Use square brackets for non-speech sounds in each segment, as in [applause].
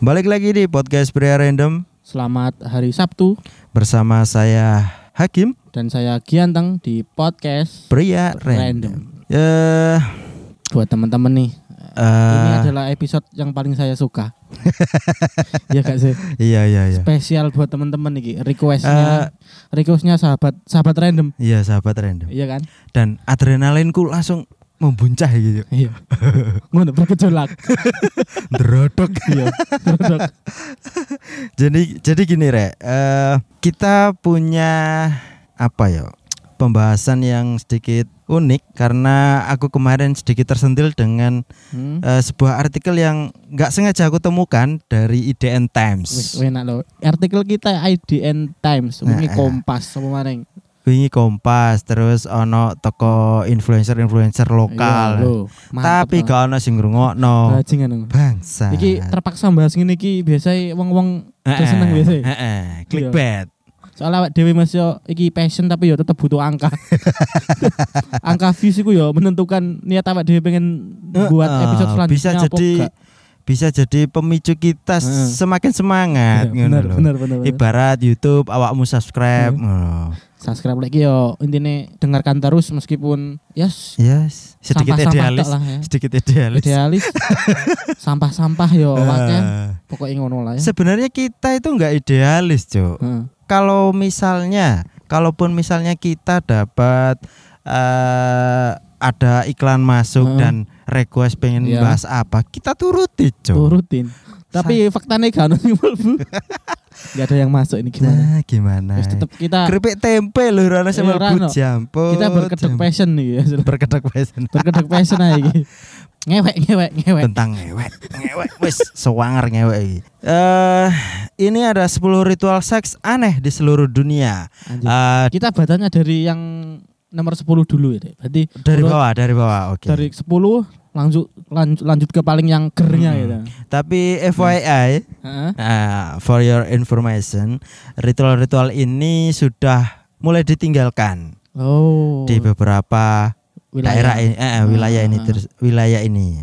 Balik lagi di podcast Pria Random Selamat hari Sabtu bersama saya Hakim dan saya Gianteng di podcast Pria Random. Random. Ya, Buat teman-teman nih, eh, ini adalah episode yang paling saya suka. [laughs] Iya gak sih? iya iya iya. Spesial buat teman-teman nih, Eh, requestnya, requestnya sahabat sahabat random. iya sahabat random. Iya kan? Dan adrenalinku langsung membuncah gitu. Iya. Ngono bergejolak. [laughs] Drodok. Iya. Drodok. jadi jadi gini Rek, eh kita punya apa ya? Pembahasan yang sedikit unik karena aku kemarin sedikit tersentil dengan Hmm. eh, sebuah artikel yang nggak sengaja aku temukan dari IDN Times. enak loh. Artikel kita IDN Times, ini Nah, Kompas apa maning. Wingi Kompas terus ono toko influencer-influencer Iya, lokal. lho, mantep Tapi gak ono sing ngrungokno. Bangsa. Iki terpaksa bahas ngene iki biasanya wong-wong udah seneng biasa. heeh, clickbait. Soalnya awak dhewe Mas yo iki passion tapi yo tetep butuh angka. [laughs] angka views iku yo menentukan niat awak dhewe pengen buat episode selanjutnya bisa apa jadi enggak. Bisa jadi pemicu kita Heeh. semakin semangat ngono bener, bener, bener, bener. Ibarat YouTube awakmu subscribe. Heeh. ngono. Subscribe lagi yo intine dengarkan terus meskipun yes Yes, sedikit sampah-sampah idealis. lah ya. Sedikit idealis. Idealis. [laughs] Sampah-sampah yo waknya pokoknya ngono lah ya. Sebenarnya kita itu nggak idealis, Cuk. Heeh. kalau misalnya kalaupun misalnya kita dapat eh ada iklan masuk Heeh. dan request pengen Iya. bahas apa kita turuti cok Turutin. Tapi faktanya gak ono mlebu. [laughs] Gak ada yang masuk ini gimana? nah gimana Terus tetep kita keripik tempe lho rana sama Iya, Rano. jamput kita berkedok passion nih ya. berkedok passion berkedok passion aja iki. [laughs] Ngewek ngewek ngewek. tentang ngewek ngewek wis sewanger ngewek iki. eh ini ada 10 ritual seks aneh di seluruh dunia Anjir. Eh, Kita bacanya dari yang nomor 10 dulu ya, Dek. Berarti dari urut bawah dari bawah oke dari 10 lanjut lanjut lanjut ke paling yang gernya Hmm. gitu. tapi FYI Heeh. Nah, for your information, ritual-ritual ini sudah mulai ditinggalkan Oh. di beberapa daerah ini, eh, eh, wilayah ini, Ah. terus wilayah ini.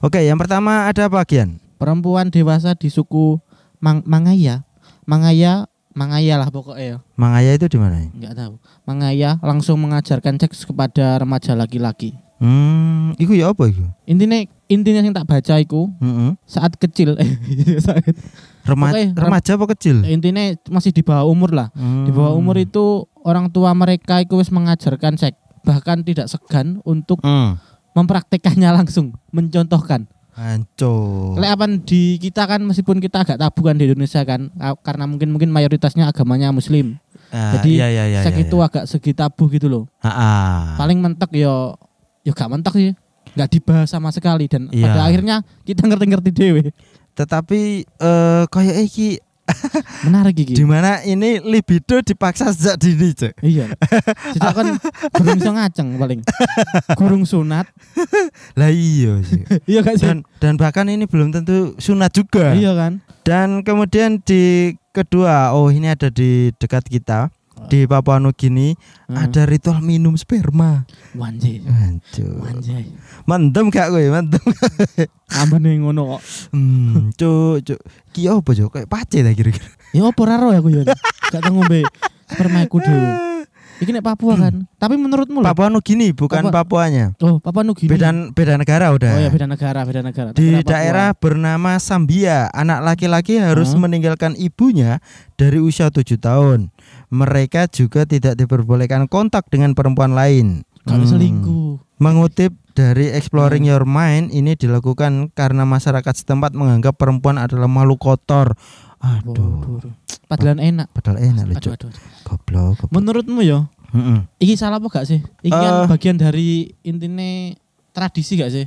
Oke, yang pertama ada bagian. Perempuan dewasa di suku Mang Mangaya. Mangaya Mangaya lah pokoknya ya. Mangaya itu di mana? Enggak tahu. Mangaya langsung mengajarkan seks kepada remaja laki-laki. Hmm, iku ya apa iku? Intinya intinya yang tak baca iku Heeh. saat kecil [laughs] saat Rema- Pokoknya rem- remaja apa kecil? intinya masih di bawah umur lah Hmm. di bawah umur itu orang tua mereka itu wis mengajarkan seks bahkan tidak segan untuk Hmm. mempraktekannya langsung mencontohkan Hancur. Lek apa di kita kan meskipun kita agak tabu kan di Indonesia kan ka- karena mungkin mungkin mayoritasnya agamanya muslim Ah, jadi iya, iya, iya, seks iya, itu iya. agak segi tabu gitu loh Ah, ah. paling mentok yo yo gak mentok sih nggak dibahas sama sekali dan Iya. pada akhirnya kita ngerti-ngerti dewe Tetapi eh kayak iki menarik di gigi mana ini libido dipaksa sejak dini, Cuk. iya. Sejak kan [laughs] gurung iso ngaceng paling. Gurung sunat. [laughs] Lah iya sih. [laughs] iya sih dan dan bahkan ini belum tentu sunat juga. iya kan? Dan kemudian di kedua, oh ini ada di dekat kita di Papua Nugini Hmm. ada ritual minum sperma. wanjay Hancur. wanjay Mendem gak kowe, mendem. ambane ngono kok Hmm, cuk, cuk. Ki apa cuk? Kayak pace ta kira-kira. ya apa raro ya aku ya gak tau ngombe sperma aku dhewe iki nek Papua kan tapi menurutmu lho Papua Nugini bukan Papua- Papuanya. oh Papua Nugini Beda beda negara udah. oh ya beda negara beda negara Di Papua. daerah bernama Sambia, anak laki-laki harus Hah? meninggalkan ibunya dari usia tujuh tahun. Mereka juga tidak diperbolehkan kontak dengan perempuan lain. kalau Hmm. selingkuh Mengutip dari Exploring Hmm. Your Mind, ini dilakukan karena masyarakat setempat menganggap perempuan adalah makhluk kotor. Aduh, padahal enak padahal enak loh, aduh, aduh, aduh. Goblok. goblok. menurutmu ya Mm-mm. iki salah apa gak sih iki kan bagian dari intine tradisi gak sih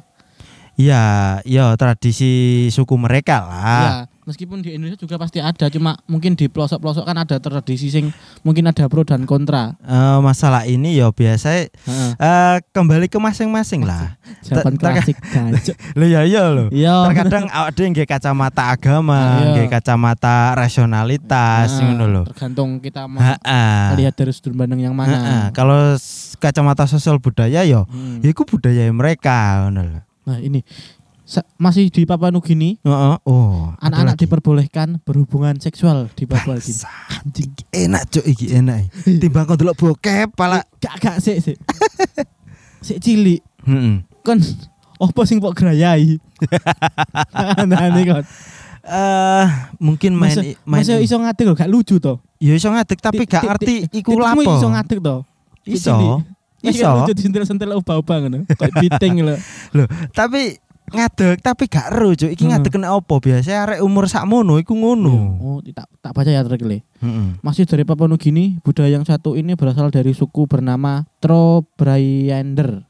Ya, ya tradisi suku mereka lah. ya meskipun di Indonesia juga pasti ada cuma mungkin di pelosok-pelosok kan ada tradisi sing mungkin ada pro dan kontra Eh, masalah ini ya biasa eh, kembali ke masing-masing lah. jawaban klasik Lo [laughs] ya iya lo. iya Terkadang awak dhewe nggak kacamata agama, Iya. nggak kacamata rasionalitas Heeh, ngono lho. tergantung kita mau lihat dari sudut pandang yang mana Kalau kacamata sosial budaya ya Hmm. ya iku budaya mereka ngono nah ini masih di Papua Nugini. Oh, ada anak-anak diperbolehkan berhubungan seksual di Papua gini. Bangsat. Anjing. Enak cuk iki enak. Timbang kau delok bokep pala. Gak gak sik sik. [laughs] Sik cilik Heeh. kon opo sing mbok grayai. [laughs] Nah ini kon. Eh mungkin main Masa, main masa iso ngadeg lho, gak lucu to. ya iso ngadeg tapi gak ti- ngerti ti- iku titikmu lapo. iso ngadeg to. Iso. Iya Iso. kan lucu disentil-sentil ubah-ubah ngono. Kayak biting lho. [laughs] Loh, tapi ngadeg tapi gak ero cuk. Iki Hmm. ngadeg kena opo biasa arek umur sakmono iku ngono. Oh, tak tak baca ya artikelnya. Heeh. Masih dari Papua Nugini, budaya yang satu ini berasal dari suku bernama Trobriander.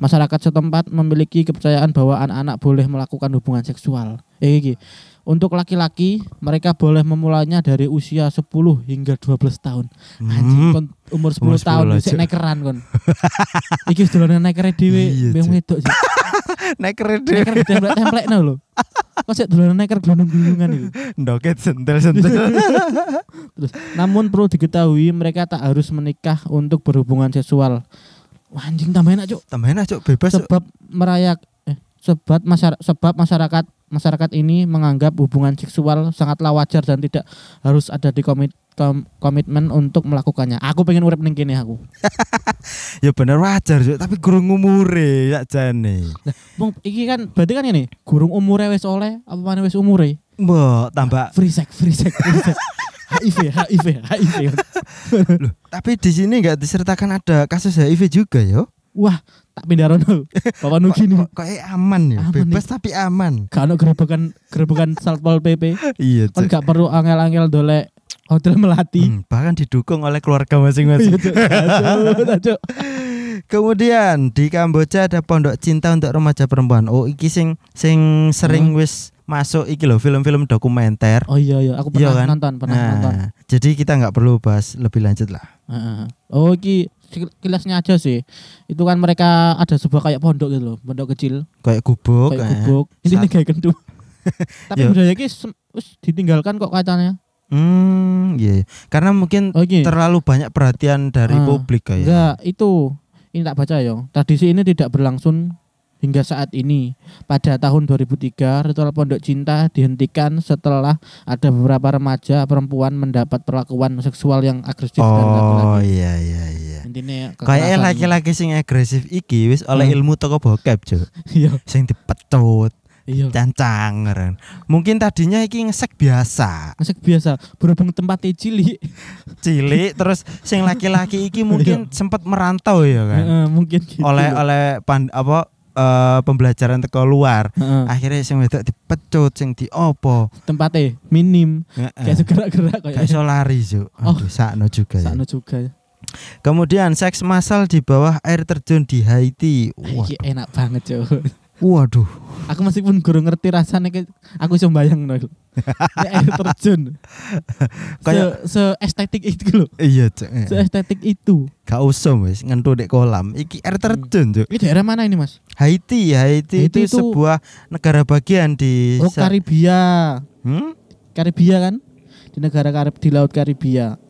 Masyarakat setempat memiliki kepercayaan bahwa anak-anak boleh melakukan hubungan seksual. Eh, iki. Untuk laki-laki, mereka boleh memulainya dari usia 10 hingga 12 tahun. Anjing, Hmm. kon umur 10 Umur tahun 10 sik aja. nekeran kon. [laughs] iki sedolanan nekere dhewe, Iya, mbeng wedok sih. Nek kredit [laughs] Neker templek-templekno lho. Kok sik dolanan neker glundung-glundungan iki. [laughs] ndoket sentel-sentel. Terus, namun perlu diketahui mereka tak harus menikah untuk berhubungan seksual. Wah, anjing tambah enak, Cuk. Tambah enak cuk bebas. Cuk. Sebab merayak sebab masyarakat sebab masyarakat masyarakat ini menganggap hubungan seksual sangatlah wajar dan tidak harus ada di komit kom- komitmen untuk melakukannya. Aku pengen urip ning kene aku. [laughs] Ya bener wajar cuk, tapi gurung umure ya jane. Wong iki kan berarti kan ini gurung umure wis oleh apa mana wis umure? Mbok tambah Free sex, free sex, free sex. [laughs] HIV, HIV, HIV. [laughs] Loh, tapi di sini nggak disertakan ada kasus HIV juga yo. Wah, tak pindah rono. [laughs] Bapak Nugini. Kok kayak aman ya, Aman bebas tapi aman. Gak ono gerobokan gerobokan Satpol PP. Iya, Kan gak perlu angel-angel dolek hotel melati. Hmm, bahkan didukung oleh keluarga Iya, masing-masing. [laughs] Aduh. Kemudian di Kamboja ada pondok cinta untuk remaja perempuan. Oh, iki sing sing sering wis masuk iki loh film-film dokumenter. Oh iya iya, aku Iya pernah kan? nonton, pernah Nah, nonton. jadi kita nggak perlu bahas lebih lanjut lah. Heeh. Oh iki sek- kilasnya aja sih. Itu kan mereka ada sebuah kayak pondok gitu loh, pondok kecil, Kayak gubuk, kayak eh. gubuk. [laughs] Ini kayak kentu. [laughs] Tapi budaya wis ditinggalkan kok katanya. Hmm, iya. iya. Karena mungkin Oh iki. terlalu banyak perhatian dari Ah, publik kayak. Enggak, itu ini tak baca ya. Tradisi ini tidak berlangsung hingga saat ini. Pada tahun 2003, ritual pondok cinta dihentikan setelah ada beberapa remaja perempuan mendapat perlakuan seksual yang agresif dan Oh laki-laki. iya iya iya. Intinya Kayak laki-laki sing agresif iki wis oleh Hmm. ilmu toko bokep, Cuk. [laughs] Iya, Sing dipecut, iya. cancang ngeren. Mungkin tadinya iki ngesek biasa. Ngesek biasa, berhubung tempatnya cilik. Cilik [laughs] terus sing laki-laki iki mungkin sempat merantau ya kan. Heeh, mungkin gitu. Oleh oleh pan, apa eh, pembelajaran teko luar. Heeh, Akhirnya sing wedok dipecut, sing diopo. tempatnya minim, Heeh. kayak gerak-gerak Gak kayak iso lari, Cuk. Oh. Sakno juga ya. Sakno juga. Kemudian seks massal di bawah air terjun di Haiti. Wah, Iki enak banget, Cuk. waduh. Aku meskipun gurung ngerti rasanya kayak aku iso bayang. Ini air terjun. [laughs] Kayak- se, se estetik itu loh. Iya, Cuk. Se estetik itu. Gak usah wis ngentu di kolam. Iki air terjun, Cuk. Ini daerah mana ini, Mas? Haiti, Haiti, Haiti itu, itu- sebuah negara bagian di Oh, Karibia. Hmm? Karibia kan? Di negara Karib di Laut Karibia.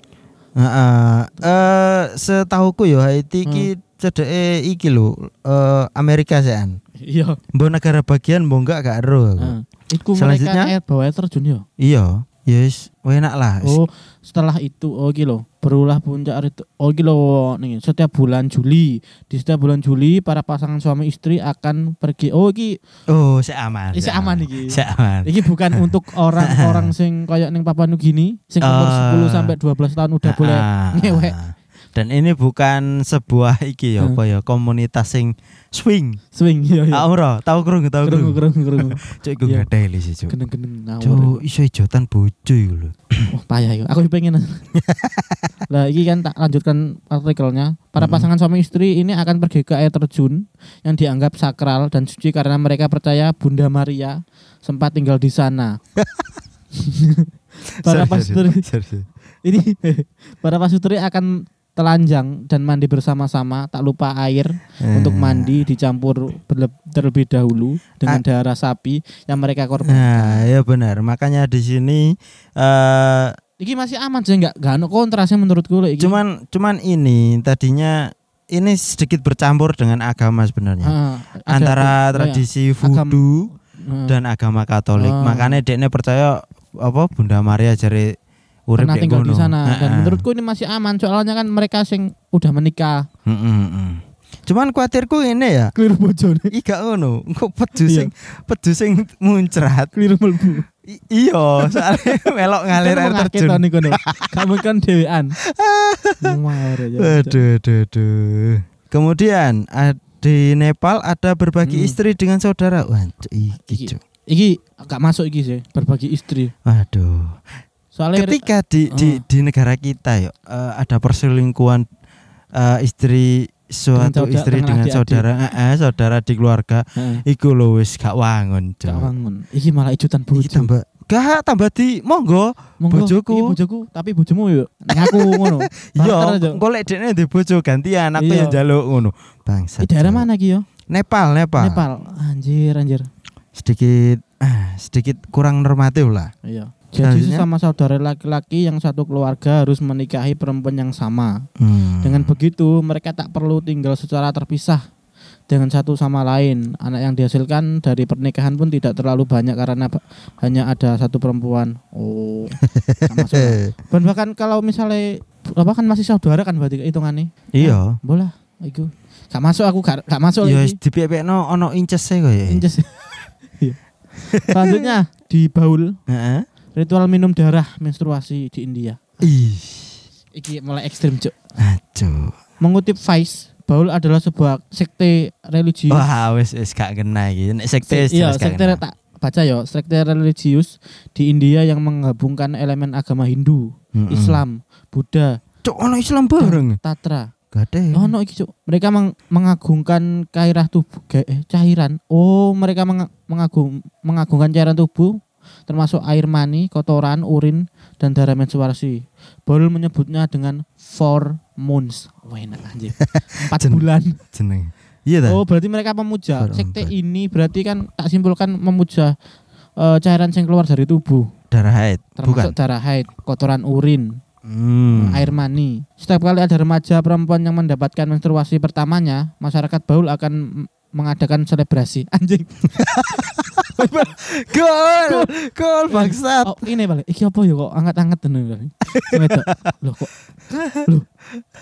Heeh. Eh setahuku ya Haiti Hmm. cedeke iki lho, eh Amerika sean. Iya. Mbok negara bagian mbok enggak gak ero aku. Iku Selanjutnya? mereka air bawah air terjun ya. Iya, yes, enak lah. Oh, setelah itu oh lho, berulah puncak itu. Oh lho nih, setiap bulan Juli. Di setiap bulan Juli para pasangan suami istri akan pergi. Oh iki Oh, sik aman. Ini sik aman iki. Sik aman. Iki bukan [laughs] untuk orang-orang sing kayak ning Papua Nugini sing umur Ah. 10 sampai 12 tahun udah boleh Ah, ngewek. Dan ini bukan sebuah iki ya apa ya komunitas sing swing. swing iya. Ah ora, tahu krungu tahu Kerungu krungu. kerungu kerungu. [laughs] Cuk iku Iya. ngadeli sih, Cuk. Geneng-geneng ngawur. Cuk, iso ijotan bojo iku lho. [coughs] Oh, payah ya. Aku pengen. [laughs] lah iki kan tak lanjutkan artikelnya. Para Hmm. pasangan suami istri ini akan pergi ke air terjun yang dianggap sakral dan suci karena mereka percaya Bunda Maria sempat tinggal di sana. [laughs] para pasutri ini para pasutri akan telanjang dan mandi bersama-sama tak lupa air untuk Eh. mandi dicampur terlebih dahulu dengan Ah. darah sapi yang mereka korban. Nah, ya benar. Makanya di sini eh Iki masih aman sih nggak nggak ada kontrasnya menurutku iki. cuman cuman ini tadinya ini sedikit bercampur dengan agama sebenarnya. Ah, ada- Antara ya, tradisi agam- voodoo Heeh. dan agama Katolik. Oh. Makanya dekne percaya apa Bunda Maria jari urip pernah kayak tinggal di sana dan menurutku ini masih aman soalnya kan mereka sing udah menikah Heeh. Cuman kuatirku ini ya. keliru bojone Ih gak ngono, engko pedu Iya. sing pedu sing muncrat. keliru melbu iya, soalnya [laughs] melok ngalir air terjun. kamu kan dewean. Aduh, aduh, aduh. Kemudian di Nepal ada berbagi Hmm. istri dengan saudara. Wah, iki, Iki. Iki gak masuk iki sih berbagi istri Waduh. Soalnya Ketika di di, Oh. di negara kita ya eh, ada perselingkuhan eh, istri suatu istri dengan saudara, eh, eh, saudara di keluarga, Heeh. iku lho wis gak wangun, gak wangun iki malah ijutan Iki bojo tambah gak tambah di monggo Monggo, bojoku. iki bojoku tapi bojomu yo ngaku ngono [laughs] Iya, Barter aja. engko lek dekne di bojo gantian aku Iya. yang njaluk ngono. Bangsa. Di daerah mana iki yo Nepal, Nepal. Nepal anjir anjir Sedikit ah, sedikit kurang normatif lah. iya jadi Selanjutnya? sesama saudara laki-laki yang satu keluarga harus menikahi perempuan yang sama Hmm. Dengan begitu, mereka tak perlu tinggal secara terpisah dengan satu sama lain. Anak yang dihasilkan dari pernikahan pun tidak terlalu banyak karena hanya ada satu perempuan. Oh, lah. [laughs] Dan bahkan kalau misalnya apa kan masih saudara kan berarti hitungannya. Iya. Bola, iku. Gak masuk aku gak, gak masuk Ya lagi. dipepekno ono inces e kok ya. Inces. [laughs] Iya. Selanjutnya di Baul, Heeh. Ritual minum darah menstruasi di India. Ih. Iki mulai ekstrim, Cuk. Aduh. Mengutip Vice, Baul adalah sebuah sekte religius Wah, wis wis gak kena iki. Nek sekte wis iya, sekte kena. tak baca ya, sekte religius di India yang menggabungkan elemen agama Hindu, Mm-mm. Islam, Buddha, Cuk ono Islam bareng. Tatra. Gak ada. ya? Oh, no, iki, Cuk. Mereka meng- mengagungkan gairah tubuh, eh, cairan. Oh, mereka menga- mengagung mengagungkan cairan tubuh termasuk air mani, kotoran, urin, dan darah menstruasi. Baul menyebutnya dengan four moons. Wah, enak anjir. [laughs] Empat Jen- bulan. Jeneng. Iya ta? Oh, berarti mereka memuja. Baru Sekte ini berarti kan tak simpulkan memuja eh, cairan yang keluar dari tubuh, Darah haid. termasuk Bukan. darah haid, kotoran urin, Hmm. air mani. Setiap kali ada remaja perempuan yang mendapatkan menstruasi pertamanya, masyarakat Baul akan mengadakan selebrasi. [laughs] Anjing. Gol. Gol bangsat. Oh, ini balik. Iki apa ya kok angkat-angkat. Wedok. Loh kok Loh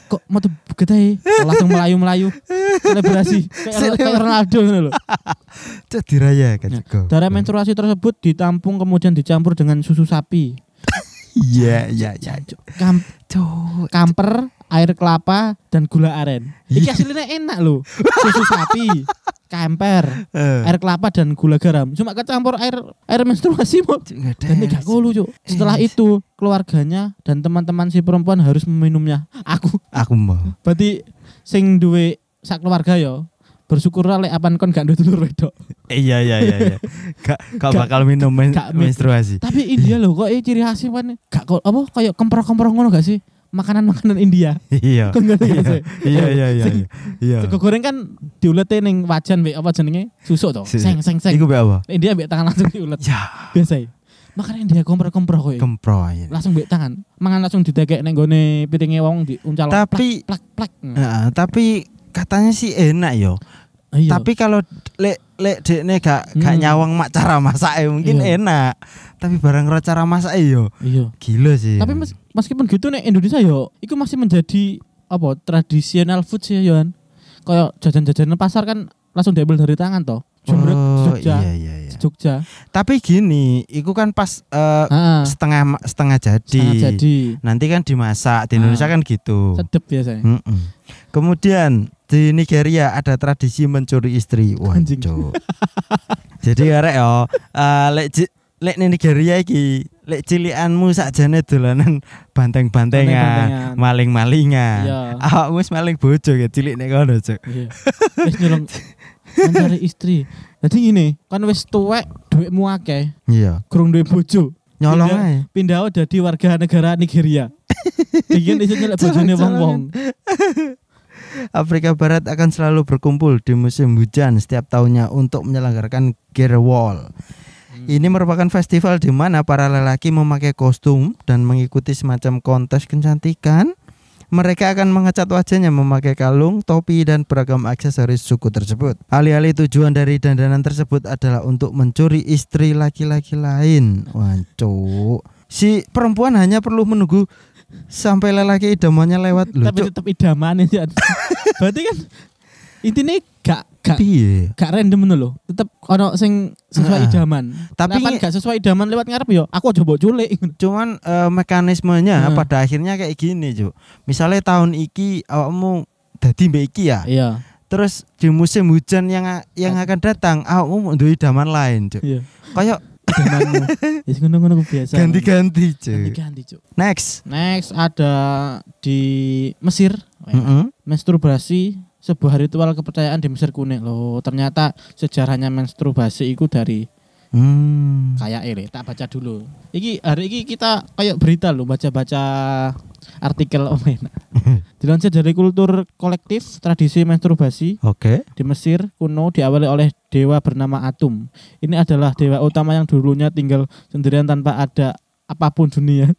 kok mau tuh gede langsung melayu-melayu selebrasi kayak Ronaldo ngono lho. Cuk dirayakan Ya, juga. Darah menstruasi tersebut ditampung kemudian dicampur dengan susu sapi. [laughs] Iya, iya, iya. Kamper, air kelapa, dan gula aren. Iki Iya. hasilnya enak loh. Susu sapi, kamper, Eh. air kelapa dan gula garam. Cuma kecampur air air menstruasi mau. Dan ini gak kolu, Cuk. Setelah Eh. itu, keluarganya dan teman-teman si perempuan harus meminumnya. Aku Aku mau. berarti sing duwe sak keluarga yo bersyukur lek apan kon gak dulur wedok. Iya iya iya iya. Gak gak bakal minum men- gak menstruasi. Tapi India loh kok eh, ciri khasnya kan gak kok apa kayak kemprok-kemprok ngono gak sih? Makanan-makanan India. Iya. Gak sih? Iya iya iya. Iya. Iya. Sego goreng kan diulete ning wajan mbek apa jenenge? Susuk to. Seng seng seng. Iku be apa? India mbek tangan langsung diulet. Ya, Biasa. ya. Makanya India komprok-komprok kowe. kempro aja. Langsung mbek tangan. Mangan langsung didekek ning gone piringe wong diuncal Tapi plak plak. Heeh, tapi katanya sih enak yo. Iya. Tapi kalau lek lek dekne gak gak Hmm. nyawang mak cara masake mungkin Iya. enak. Tapi barang cara masake yo iya. gila sih. Tapi mes- meskipun gitu nih Indonesia yo, itu masih menjadi apa tradisional food sih Yohan. Kayak jajan-jajanan pasar kan langsung diambil dari tangan toh. Jumrek oh, Jogja. iya iya iya. Jogja. Tapi gini, iku kan pas Ah, setengah setengah jadi. sangat jadi Nanti kan dimasak di Indonesia Ah. kan gitu. sedep biasanya. Mm-mm. Kemudian di Nigeria ada tradisi mencuri istri. Waduh. Jadi arek yo, eh, lek lek Nigeria iki, lek cilianmu sakjane dolanan banteng-bantengan, maling-malingan. Iya. Awakmu wis maling bojo ya cilik nek kono, Cuk. Iya. Wis nyolong mencari istri. Jadi gini, kan wis tuwek duitmu akeh, Iya. kurung duit bojo. Nyolong Pindah- ae. Pindah jadi warga negara Nigeria. [laughs] Bikin iso nyelek bojone wong-wong. Afrika Barat akan selalu berkumpul di musim hujan setiap tahunnya untuk menyelenggarakan Gerewol. Ini merupakan festival di mana para lelaki memakai kostum dan mengikuti semacam kontes kecantikan mereka akan mengecat wajahnya memakai kalung, topi, dan beragam aksesoris suku tersebut. Alih-alih tujuan dari dandanan tersebut adalah untuk mencuri istri laki-laki lain. Wancuk. Si perempuan hanya perlu menunggu sampai lelaki idamannya lewat loh. Tapi tetap idaman ya. [laughs] Berarti kan intinya gak gak Piye? gak random ngono lho. Tetep ono sing sesuai Heeh. idaman. Tapi- Tapi gak sesuai idaman lewat ngarep yo. Aku aja mbok culik. Cuman eh, mekanismenya Hmm. pada akhirnya kayak gini, Cuk. Misalnya tahun iki awakmu dadi mbek iki ya. Iya. Terus di musim hujan yang yang akan datang, awakmu duwe idaman lain, Cuk. Iya. Kayak. [laughs] Ya ngono-ngono ku biasa. ganti-ganti, Cuk. Ganti-ganti, Cuk. Next. Next ada di Mesir. Mm-mm. Menstruasi sebuah ritual kepercayaan di Mesir kuno loh. Ternyata sejarahnya menstruasi itu dari Hmm. kayak ini. Tak baca dulu. Iki hari ini kita kayak berita loh baca-baca artikel enak. [laughs] Dilansir dari kultur kolektif tradisi menstruasi Oke. di Mesir kuno diawali oleh dewa bernama Atum. Ini adalah dewa utama yang dulunya tinggal sendirian tanpa ada apa pun dunia. [laughs]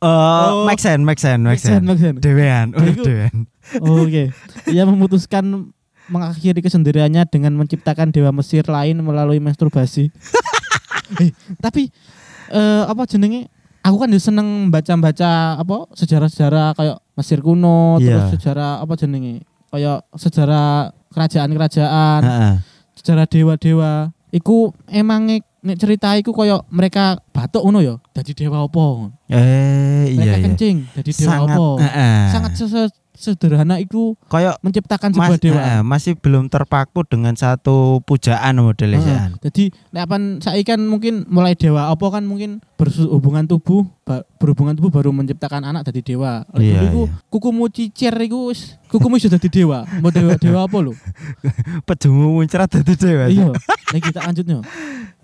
Oh, make sense, make sense, make sense. Make sense. Dewean, udah Iku- dewean. Oke. Ia memutuskan mengakhiri kesendiriannya dengan menciptakan dewa Mesir lain melalui masturbasi. [laughs] Eh, tapi eh, apa jenenge? Aku kan seneng baca-baca apa sejarah-sejarah kayak Mesir kuno, Iya. terus sejarah apa jenenge? Kayak sejarah kerajaan-kerajaan, Heeh. sejarah dewa-dewa. Iku emang nek cerita iku koyo mereka batuk ngono ya, dadi dewa apa? Eh, Mereka iya iya. kencing, dadi dewa Sangat apa? heeh. Sangat se- sederhana itu kayak menciptakan mas, sebuah dewa. heeh, masih belum terpaku dengan satu pujaan modelnya. Sian. Jadi nek apan saiki kan mungkin mulai dewa apa kan mungkin berhubungan tubuh berhubungan tubuh baru menciptakan anak jadi dewa. Lah Iya, iku iya. kukumu cicir iku wis kukumu sudah jadi dewa. Mau dewa dewa apa lo? [laughs] Pejumu muncrat dadi dewa. iya. Nek kita lanjutnya. [laughs]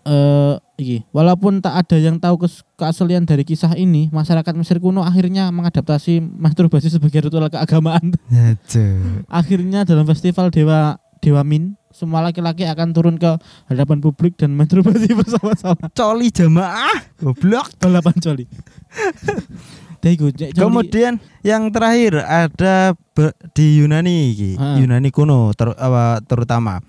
Eh iki, walaupun tak ada yang tahu kes- keaslian dari kisah ini, masyarakat Mesir kuno akhirnya mengadaptasi masturbasi sebagai ritual keagamaan. Ya. [laughs] Akhirnya dalam festival Dewa Dewa Min, semua laki-laki akan turun ke hadapan publik dan masturbasi [laughs] bersama-sama. Coli jamaah, goblok. Balapan coli. Kemudian yang terakhir ada be- di Yunani iki, Ah. Yunani kuno ter- apa, terutama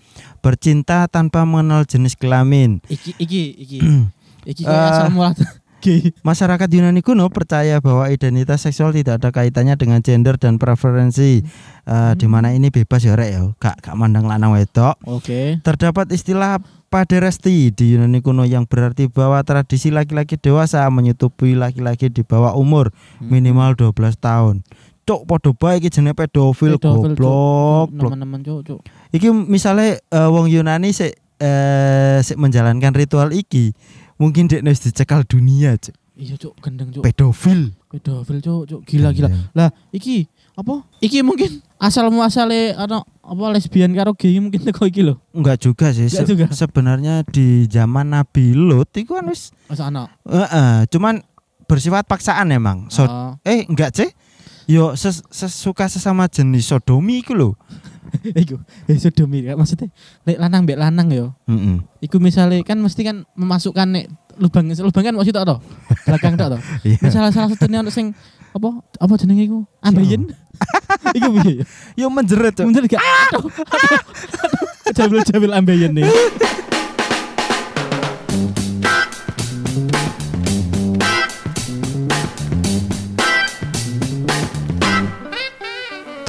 bercinta tanpa mengenal jenis kelamin. iki iki iki [clears throat] iki kayak [laughs] gay. Masyarakat Yunani kuno percaya bahwa identitas seksual tidak ada kaitannya dengan gender dan preferensi, Eh, di mana ini bebas ya rek ya, gak gak mandang lanang wedok. Oke. Terdapat istilah paderasti di Yunani kuno yang berarti bahwa tradisi laki-laki dewasa menyetubui laki-laki di bawah umur Hmm. minimal 12 tahun. Cuk podo bae iki jenenge pedofil, goblok. Blok. Teman-teman cuk cuk. Iki misalnya eh, wong Yunani sik eh sik menjalankan ritual iki, mungkin dia wis dicekal dunia, Cuk. Iya cuk gendeng cuk. Pedofil. Pedofil cuk cuk gila gila. Lah iki apa? Iki mungkin asal muasale ana apa lesbian karo gay mungkin [laughs] teko iki lho. Enggak juga sih. Enggak Se- juga. Sebenarnya di zaman Nabi Lut itu kan wis Mas ana. Heeh, cuman bersifat paksaan emang. So, Oh. eh enggak sih? Yo ses- sesuka sesama jenis sodomi iku lho. [laughs] Iku, eh sodomi kan maksudnya nek lanang mbek lanang yo. Heeh. Iku misalnya kan mesti kan memasukkan nek lubang lubang kan masih tok to. Belakang tok to. [laughs] Iya. Misalnya salah satunya ono sing apa apa jenenge iku? Ambeien. [laughs] iku piye? ya? Yo menjerit. Bener gak? Aduh. Jamil-jamil ambeien nih.